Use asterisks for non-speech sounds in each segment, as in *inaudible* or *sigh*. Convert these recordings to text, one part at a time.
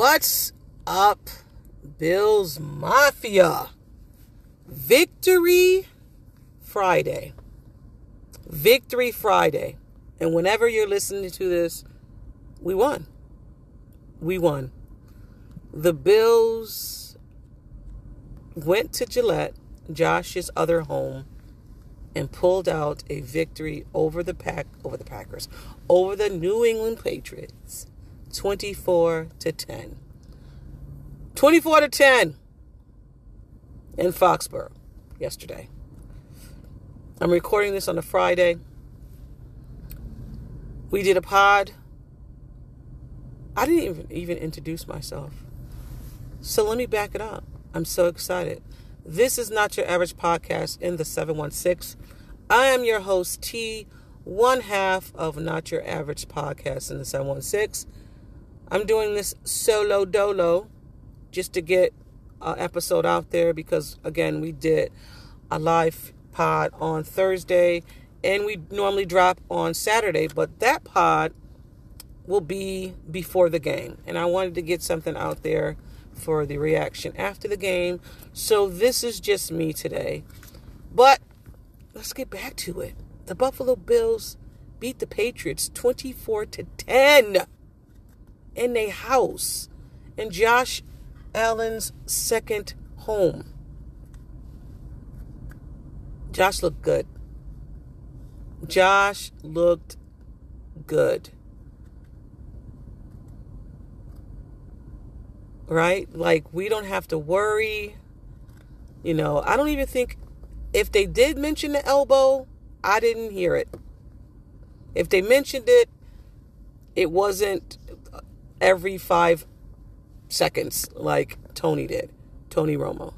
What's up, Bills Mafia? Victory Friday. Victory Friday. And whenever you're listening to this, we won. We won. The Bills went to Gillette, Josh's other home, and pulled out a victory over the pack over the Packers, over the New England Patriots. 24 to 10. 24 to 10 in Foxborough yesterday. I'm recording this on a Friday. We did a pod. I didn't even even introduce myself. So let me back it up. I'm so excited. This is not your average podcast in the 716. I am your host T, one half of Not Your Average Podcast in the 716. I'm doing this solo dolo just to get an episode out there because, again, we did a live pod on Thursday and we normally drop on Saturday, but that pod will be before the game. And I wanted to get something out there for the reaction after the game. So this is just me today. But let's get back to it. The Buffalo Bills beat the Patriots 24 to 10 in a house in Josh Allen's second home. Josh looked good. Josh looked good. Right? Like, we don't have to worry. You know, I don't even think if they did mention the elbow, I didn't hear it. If they mentioned it, it wasn't every five seconds like Tony did, Tony Romo.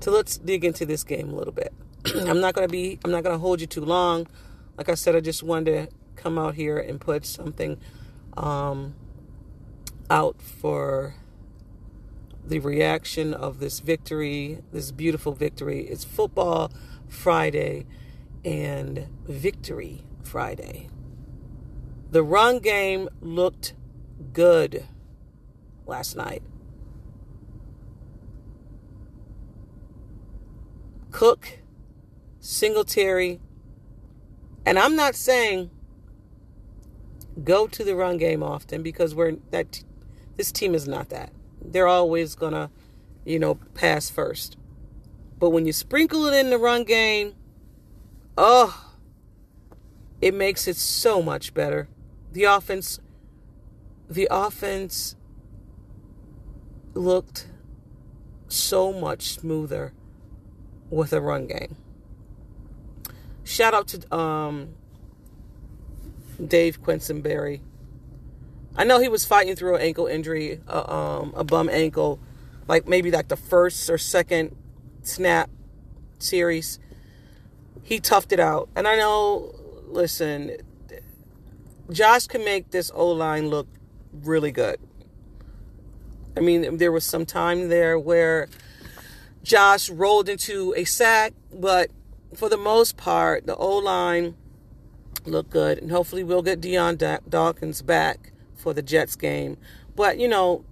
So let's dig into this game a little bit. *clears throat* I'm not gonna be I'm not gonna hold you too long. Like I said, I just wanted to come out here and put something um, out for the reaction of this victory, this beautiful victory. It's football Friday and victory Friday. The run game looked good last night. Cook, Singletary, and I'm not saying go to the run game often because we're that this team is not that. They're always gonna, you know, pass first. But when you sprinkle it in the run game, oh, it makes it so much better the offense the offense looked so much smoother with a run game. Shout out to um, Dave Quessenberry. I know he was fighting through an ankle injury, uh, um, a bum ankle, like maybe like the first or second snap series. He toughed it out. And I know, listen, Josh can make this O line look really good. I mean, there was some time there where Josh rolled into a sack, but for the most part, the O line looked good. And hopefully, we'll get Dion Dawkins back for the Jets game. But, you know,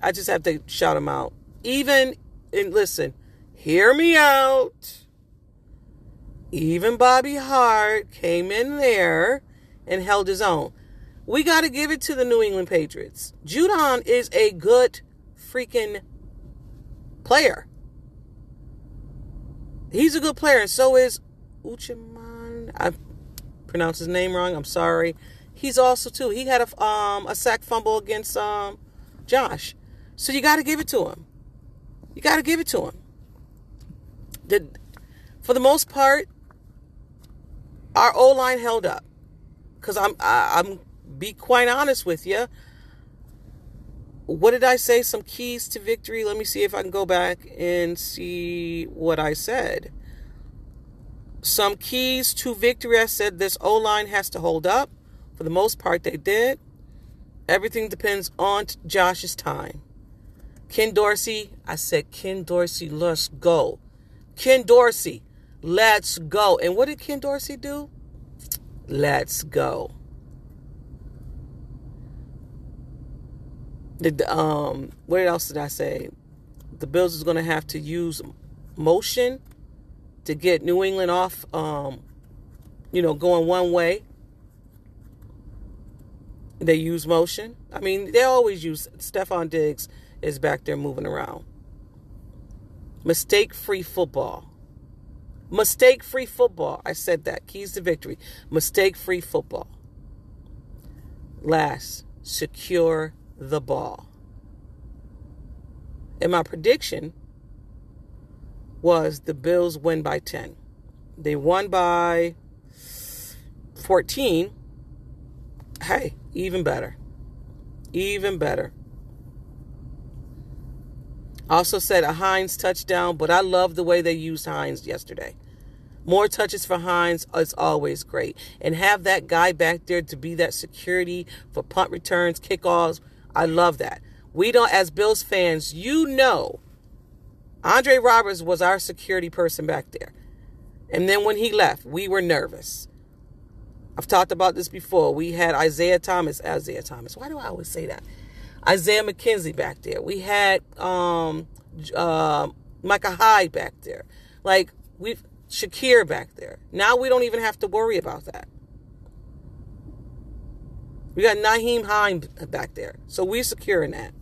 I just have to shout him out. Even, and listen, hear me out. Even Bobby Hart came in there and held his own. We got to give it to the New England Patriots. Judon is a good freaking player. He's a good player, and so is Uchiman. I pronounced his name wrong. I'm sorry. He's also too. He had a um a sack fumble against um Josh, so you got to give it to him. You got to give it to him. The For the most part, our O line held up. Cause I'm I, I'm be quite honest with you. What did I say? Some keys to victory. Let me see if I can go back and see what I said. Some keys to victory. I said this O line has to hold up. For the most part, they did. Everything depends on Josh's time. Ken Dorsey, I said, Ken Dorsey, let's go. Ken Dorsey, let's go. And what did Ken Dorsey do? Let's go. The, um, what else did I say? The Bills is going to have to use motion to get New England off, um, you know, going one way. They use motion. I mean, they always use Stefon Diggs is back there moving around. Mistake free football. Mistake free football. I said that. Keys to victory. Mistake free football. Last, secure the ball. And my prediction was the Bills win by 10. They won by 14. Hey, even better. Even better. Also said a Hines touchdown, but I love the way they used Hines yesterday. More touches for Hines is always great. And have that guy back there to be that security for punt returns, kickoffs. I love that. We don't, as Bills fans, you know, Andre Roberts was our security person back there. And then when he left, we were nervous. I've talked about this before. We had Isaiah Thomas, Isaiah Thomas. Why do I always say that? Isaiah McKenzie back there. We had um, uh, Micah Hyde back there. Like we've Shakir back there. Now we don't even have to worry about that. We got Nyheim Hines back there. So we're securing that.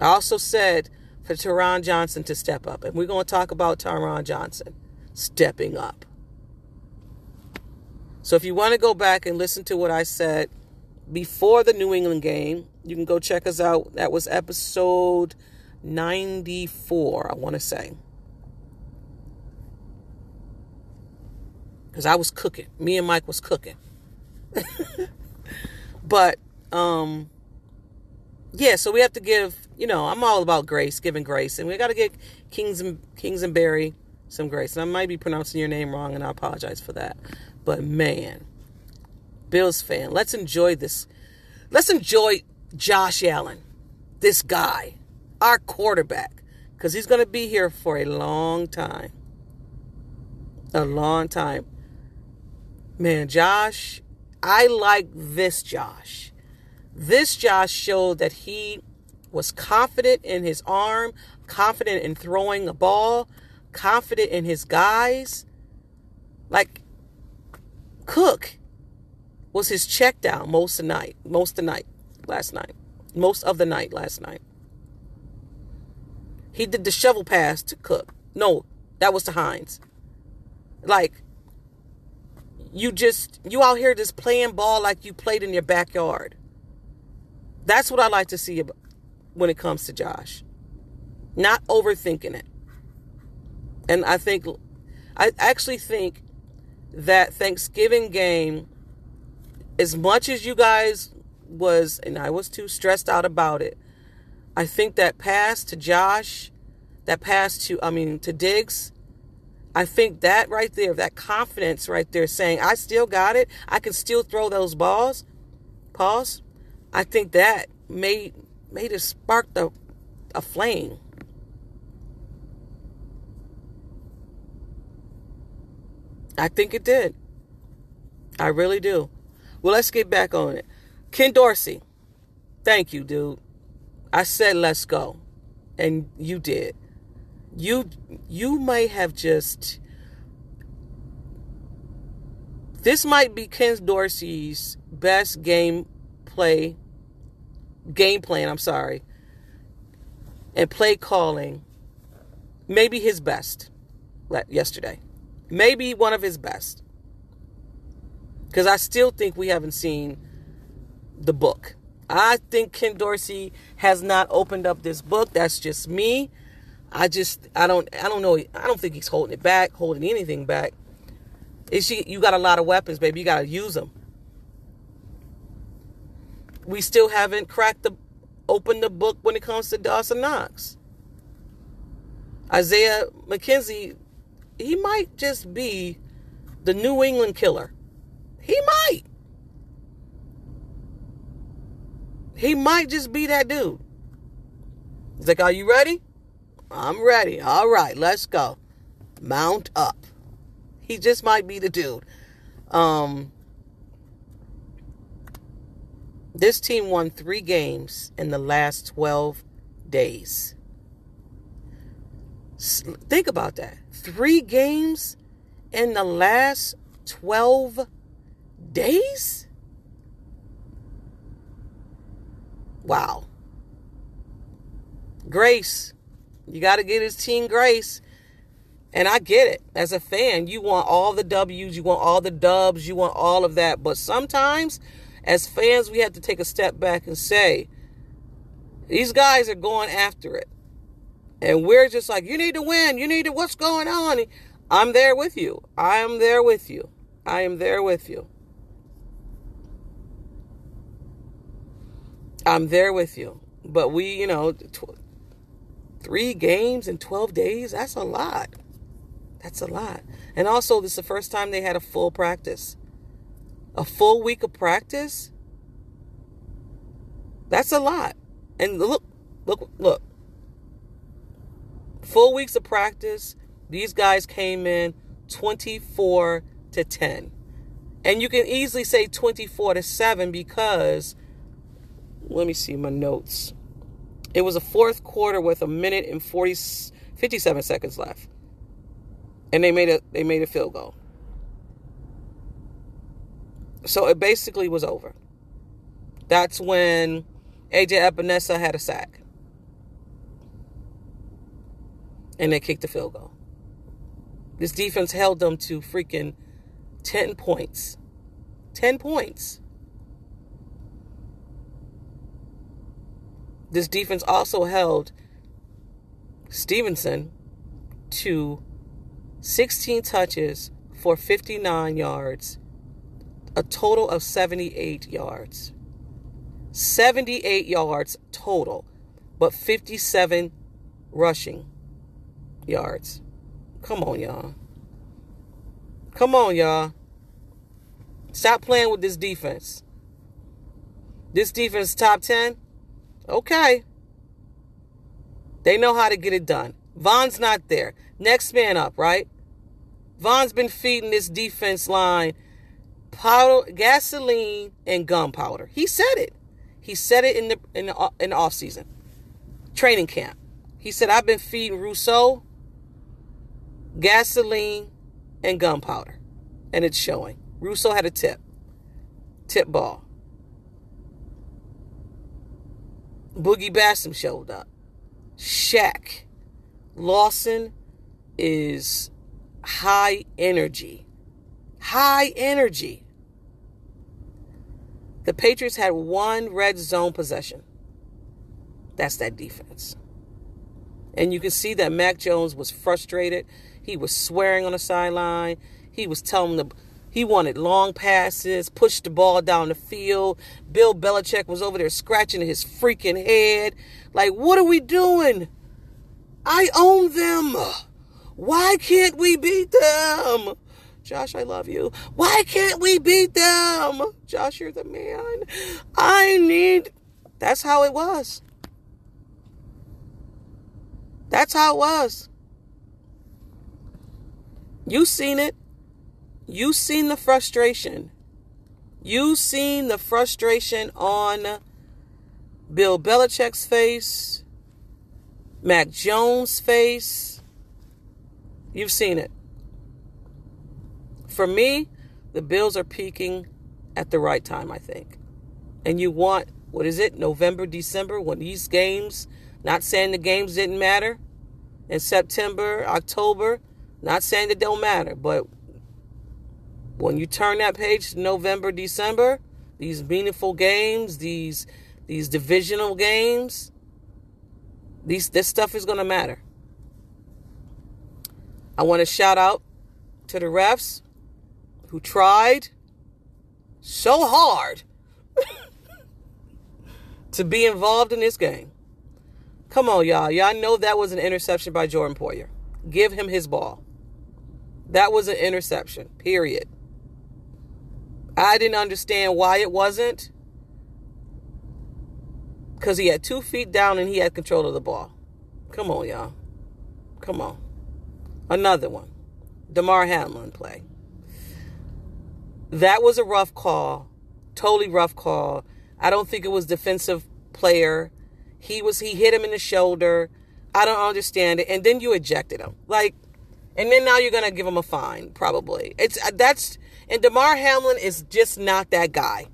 I also said for Taron Johnson to step up. And we're going to talk about Taron Johnson stepping up. So if you want to go back and listen to what I said before the New England game, you can go check us out. That was episode 94, I want to say. Because I was cooking. Me and Mike was cooking. *laughs* but, um, yeah, so we have to give, you know, I'm all about grace, giving grace. And we got to get Kings and Kings and Barry some grace. And I might be pronouncing your name wrong, and I apologize for that. But man, Bills fan, let's enjoy this. Let's enjoy Josh Allen, this guy, our quarterback, because he's going to be here for a long time. A long time. Man, Josh, I like this Josh. This Josh showed that he was confident in his arm, confident in throwing a ball, confident in his guys. Like Cook was his check down most of the night, most of the night last night, most of the night last night. He did the shovel pass to Cook. No, that was to Hines. Like, you just, you out here just playing ball like you played in your backyard. That's what I like to see when it comes to Josh. Not overthinking it. And I think, I actually think that Thanksgiving game, as much as you guys was, and I was too stressed out about it, I think that pass to Josh, that pass to, I mean, to Diggs, I think that right there, that confidence right there saying, I still got it, I can still throw those balls, pause, I think that made, made it spark the, a flame. I think it did. I really do. Well, let's get back on it. Ken Dorsey, thank you, dude. I said let's go, and you did. You you might have just. This might be Ken Dorsey's best game play. Game plan. I'm sorry. And play calling. Maybe his best. Yesterday maybe one of his best. Because I still think we haven't seen the book. I think Ken Dorsey has not opened up this book. That's just me. I just I don't I don't know I don't think he's holding it back, holding anything back. Is she you got a lot of weapons, baby. You got to use them. We still haven't cracked the open the book when it comes to Dawson Knox. Isaiah McKenzie, he might just be the New England killer. He might. He might just be that dude. He's like, Are you ready? I'm ready. All right, let's go. Mount up. He just might be the dude. Um, this team won three games in the last 12 days. Think about that. Three games in the last 12 days? Wow. Grace. You got to get his team grace. And I get it. As a fan, you want all the W's, you want all the dubs, you want all of that. But sometimes, as fans, we have to take a step back and say, these guys are going after it. And we're just like, you need to win. You need to, what's going on? I'm there with you. I am there with you. I am there with you. I'm there with you. But we, you know, tw- three games in 12 days, that's a lot. That's a lot. And also, this is the first time they had a full practice. A full week of practice? That's a lot. And look, look, look. Full weeks of practice. These guys came in 24 to 10. And you can easily say 24 to 7 because let me see my notes. It was a fourth quarter with a minute and 40 57 seconds left. And they made a they made a field goal. So it basically was over. That's when AJ Epenesa had a sack. And they kicked the field goal. This defense held them to freaking 10 points. 10 points. This defense also held Stevenson to 16 touches for 59 yards, a total of 78 yards. 78 yards total, but 57 rushing yards. Come on, y'all. Come on, y'all. Stop playing with this defense. This defense top 10. Okay. They know how to get it done. Von's not there. Next man up, right? Von's been feeding this defense line powder, gasoline, and gunpowder. He said it. He said it in the in the, in the off season, training camp. He said, "I've been feeding Rousseau gasoline and gunpowder, and it's showing." Rousseau had a tip, tip ball. Boogie Basham showed up. Shaq Lawson is high energy. High energy. The Patriots had one red zone possession. That's that defense. And you can see that Mac Jones was frustrated. He was swearing on the sideline. He was telling the he wanted long passes, pushed the ball down the field. Bill Belichick was over there scratching his freaking head. Like, what are we doing? I own them. Why can't we beat them? Josh, I love you. Why can't we beat them? Josh, you're the man. I need. That's how it was. That's how it was. You seen it. You seen the frustration. You've seen the frustration on Bill Belichick's face, Mac Jones' face. You've seen it. For me, the Bills are peaking at the right time, I think. And you want, what is it, November, December, when these games, not saying the games didn't matter, in September, October, not saying they don't matter, but when you turn that page November, December, these meaningful games, these these divisional games, these this stuff is to matter. I want to shout out to the refs who tried so hard *laughs* to be involved in this game. Come on, y'all. Y'all know that was an interception by Jordan Poyer. Give him his ball. That was an interception, period. I didn't understand why it wasn't. Because he had two feet down and he had control of the ball. Come on, y'all. Come on. Another one. Damar Hamlin play. That was a rough call. Totally rough call. I don't think it was defensive player. He was he hit him in the shoulder. I don't understand it. And then you ejected him. Like and then now you're gonna give him a fine, probably. It's uh, that's and Damar Hamlin is just not that guy.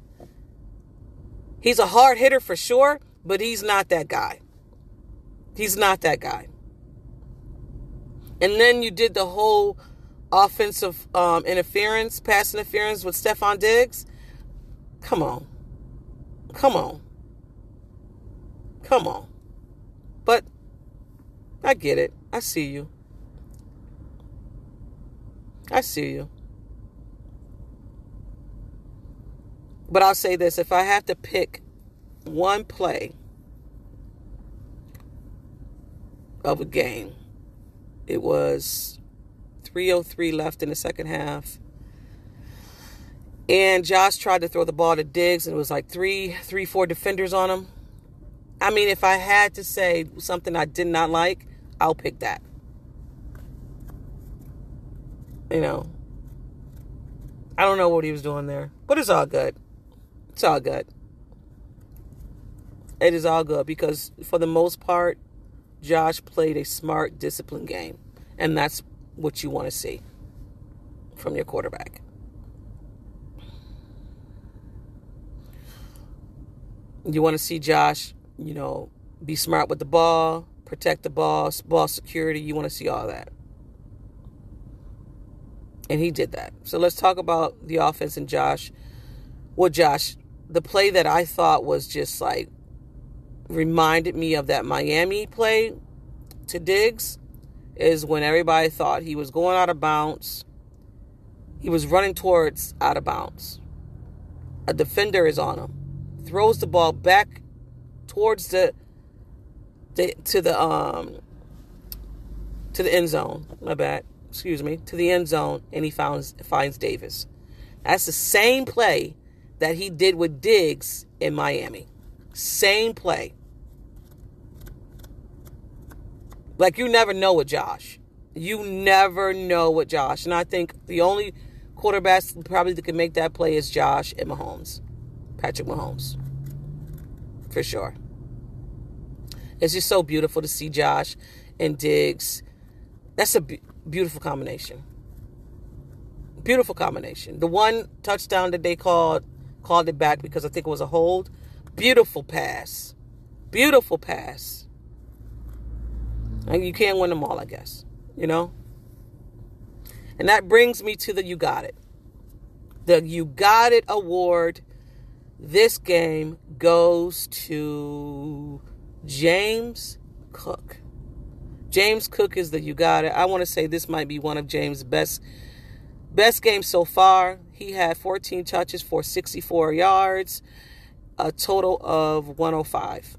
He's a hard hitter for sure, but he's not that guy. He's not that guy. And then you did the whole offensive um, interference, pass interference with Stefon Diggs. Come on. Come on. Come on. But I get it. I see you. I see you. But I'll say this if I have to pick one play of a game, it was 303 left in the second half. And Josh tried to throw the ball to Diggs, and it was like three, three, four defenders on him. I mean, if I had to say something I did not like, I'll pick that. You know, I don't know what he was doing there, but it's all good. It's all good. It is all good because, for the most part, Josh played a smart, disciplined game. And that's what you want to see from your quarterback. You want to see Josh, you know, be smart with the ball, protect the ball, ball security. You want to see all that. And he did that. So let's talk about the offense and Josh. Well, Josh, the play that I thought was just like reminded me of that Miami play to Diggs is when everybody thought he was going out of bounds. He was running towards out of bounds. A defender is on him. Throws the ball back towards the, the to the um to the end zone. My bad. Excuse me. To the end zone and he finds finds Davis. That's the same play that he did with Diggs in Miami. Same play. Like you never know with Josh. You never know with Josh. And I think the only quarterbacks probably that can make that play is Josh and Mahomes. Patrick Mahomes. For sure. It's just so beautiful to see Josh and Diggs. That's a be- beautiful combination. Beautiful combination. The one touchdown that they called called it back because I think it was a hold. Beautiful pass. Beautiful pass. And you can't win them all, I guess. You know? And that brings me to the You Got It. The You Got It award this game goes to James Cook. James Cook is the You Got It. I want to say this might be one of James' best best games so far. He had 14 touches for 64 yards, a total of 105.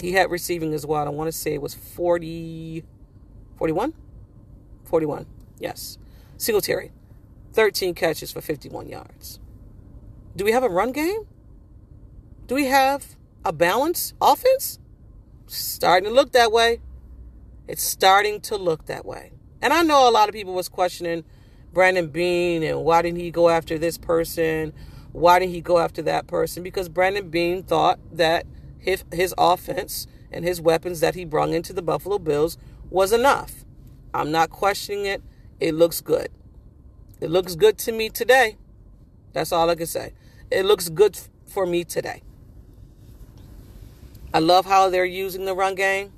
He had receiving as well. I want to say it was 40, 41? 41, yes. Singletary, 13 catches for 51 yards. Do we have a run game? Do we have a balanced offense? Starting to look that way. It's starting to look that way. And I know a lot of people was questioning Brandon Beane and why didn't he go after this person? Why didn't he go after that person? Because Brandon Beane thought that his, his offense and his weapons that he brought into the Buffalo Bills was enough. I'm not questioning it. It looks good. It looks good to me today. That's all I can say. It looks good for me today. I love how they're using the run game.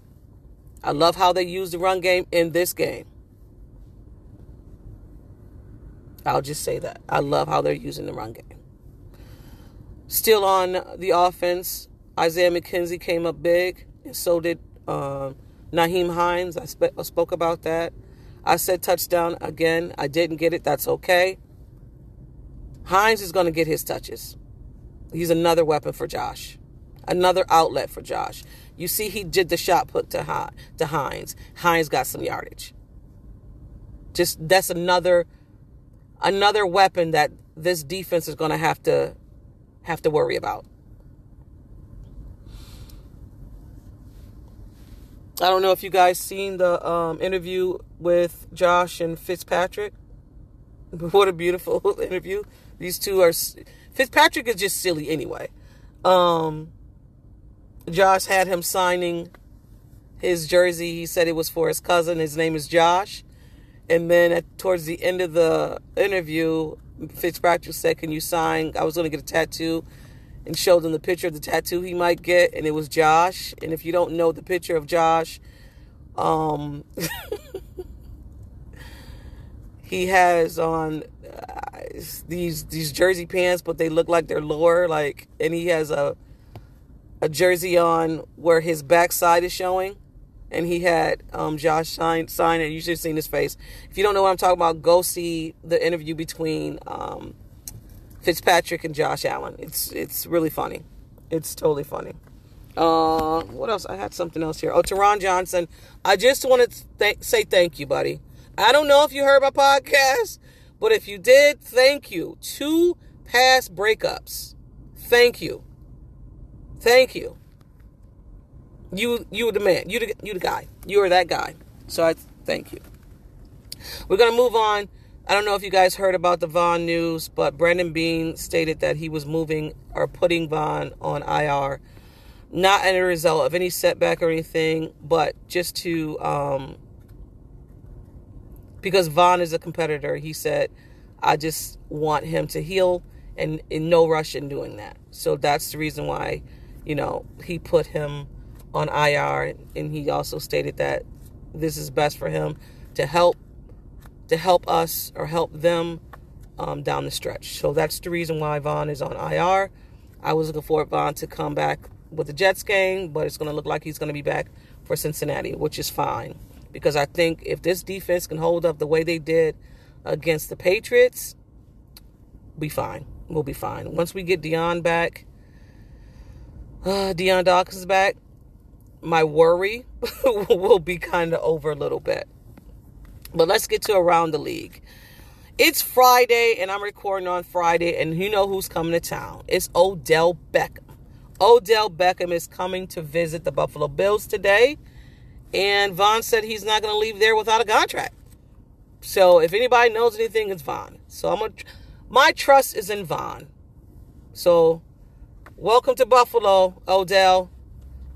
I love how they use the run game in this game. I'll just say that. I love how they're using the run game. Still on the offense, Isaiah McKenzie came up big, and so did um, Nyheim Hines. I, I spoke about that. I said touchdown again. I didn't get it. That's okay. Hines is going to get his touches. He's another weapon for Josh, another outlet for Josh. You see, he did the shot put to to Hines. Hines got some yardage. Just that's another another weapon that this defense is going to have to have to worry about. I don't know if you guys seen the um, interview with Josh and Fitzpatrick. *laughs* What a beautiful *laughs* interview. These two are Fitzpatrick is just silly anyway. Um, Josh had him signing his jersey. He said it was for his cousin. His name is Josh. And then at, towards the end of the interview, Fitzpatrick said, "Can you sign? I was going to get a tattoo." And showed him the picture of the tattoo he might get, and it was Josh. And if you don't know the picture of Josh, um, *laughs* he has on uh, these these jersey pants, but they look like they're lower. Like, and he has a a jersey on where his backside is showing, and he had um, Josh sign sign it. You should have seen his face. If you don't know what I'm talking about, go see the interview between um, Fitzpatrick and Josh Allen. It's it's really funny. It's totally funny. Uh, what else? I had something else here. Oh, Taron Johnson. I just want to th- say thank you, buddy. I don't know if you heard my podcast, but if you did, thank you. Two past breakups. Thank you. Thank you. You you the man. You the you the guy. You are that guy. So I thank you. We're gonna move on. I don't know if you guys heard about the Von news, but Brandon Beane stated that he was moving or putting Von on IR, not as a result of any setback or anything, but just to um, because Von is a competitor. He said, "I just want him to heal and in no rush in doing that." So that's the reason why, you know, he put him on IR, and he also stated that this is best for him to help to help us or help them um, down the stretch. So that's the reason why Von is on IR. I was looking for Von to come back with the Jets game, but it's going to look like he's going to be back for Cincinnati, which is fine because I think if this defense can hold up the way they did against the Patriots, be fine. We'll be fine. Once we get Dion back, uh, Dion Dawkins is back, my worry *laughs* will be kind of over a little bit. But let's get to around the league. It's Friday, and I'm recording on Friday, and you know who's coming to town. It's Odell Beckham. Odell Beckham is coming to visit the Buffalo Bills today, and Von said he's not going to leave there without a contract. So if anybody knows anything, it's Von. So I'm gonna, my trust is in Von. So welcome to Buffalo, Odell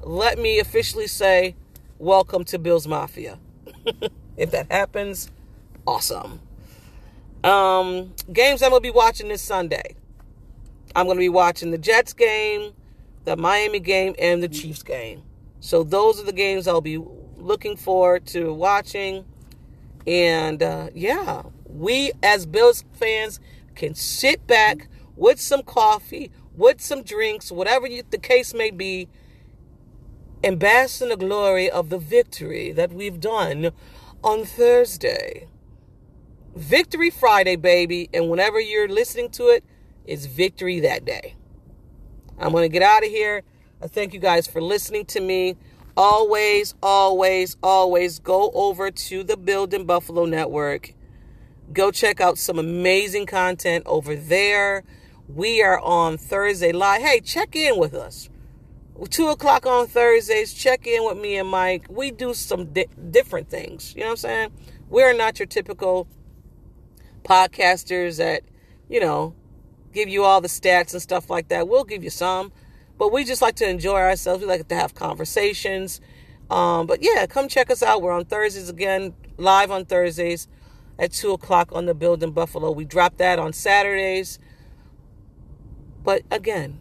let me officially say welcome to Bills Mafia. *laughs* if that happens, awesome. Um, games I'm going to be watching this Sunday. I'm going to be watching the Jets game, the Miami game, and the Chiefs game. So those are the games I'll be looking forward to watching. And uh, yeah, we as Bills fans can sit back with some coffee, with some drinks, whatever you, the case may be, bask in the glory of the victory that we've done on Thursday. Victory Friday, baby. And whenever you're listening to it, it's victory that day. I'm going to get out of here. I thank you guys for listening to me. Always, always, always go over to the Built in Buffalo Network. Go check out some amazing content over there. We are on Thursday live. Hey, check in with us two o'clock on Thursdays, check in with me and Mike. We do some di- different things. You know what I'm saying? We're not your typical podcasters that, you know, give you all the stats and stuff like that. We'll give you some, but we just like to enjoy ourselves. We like to have conversations. Um, but yeah, come check us out. We're on Thursdays again, live on Thursdays at 2 o'clock on the Built in Buffalo. We drop that on Saturdays. But again,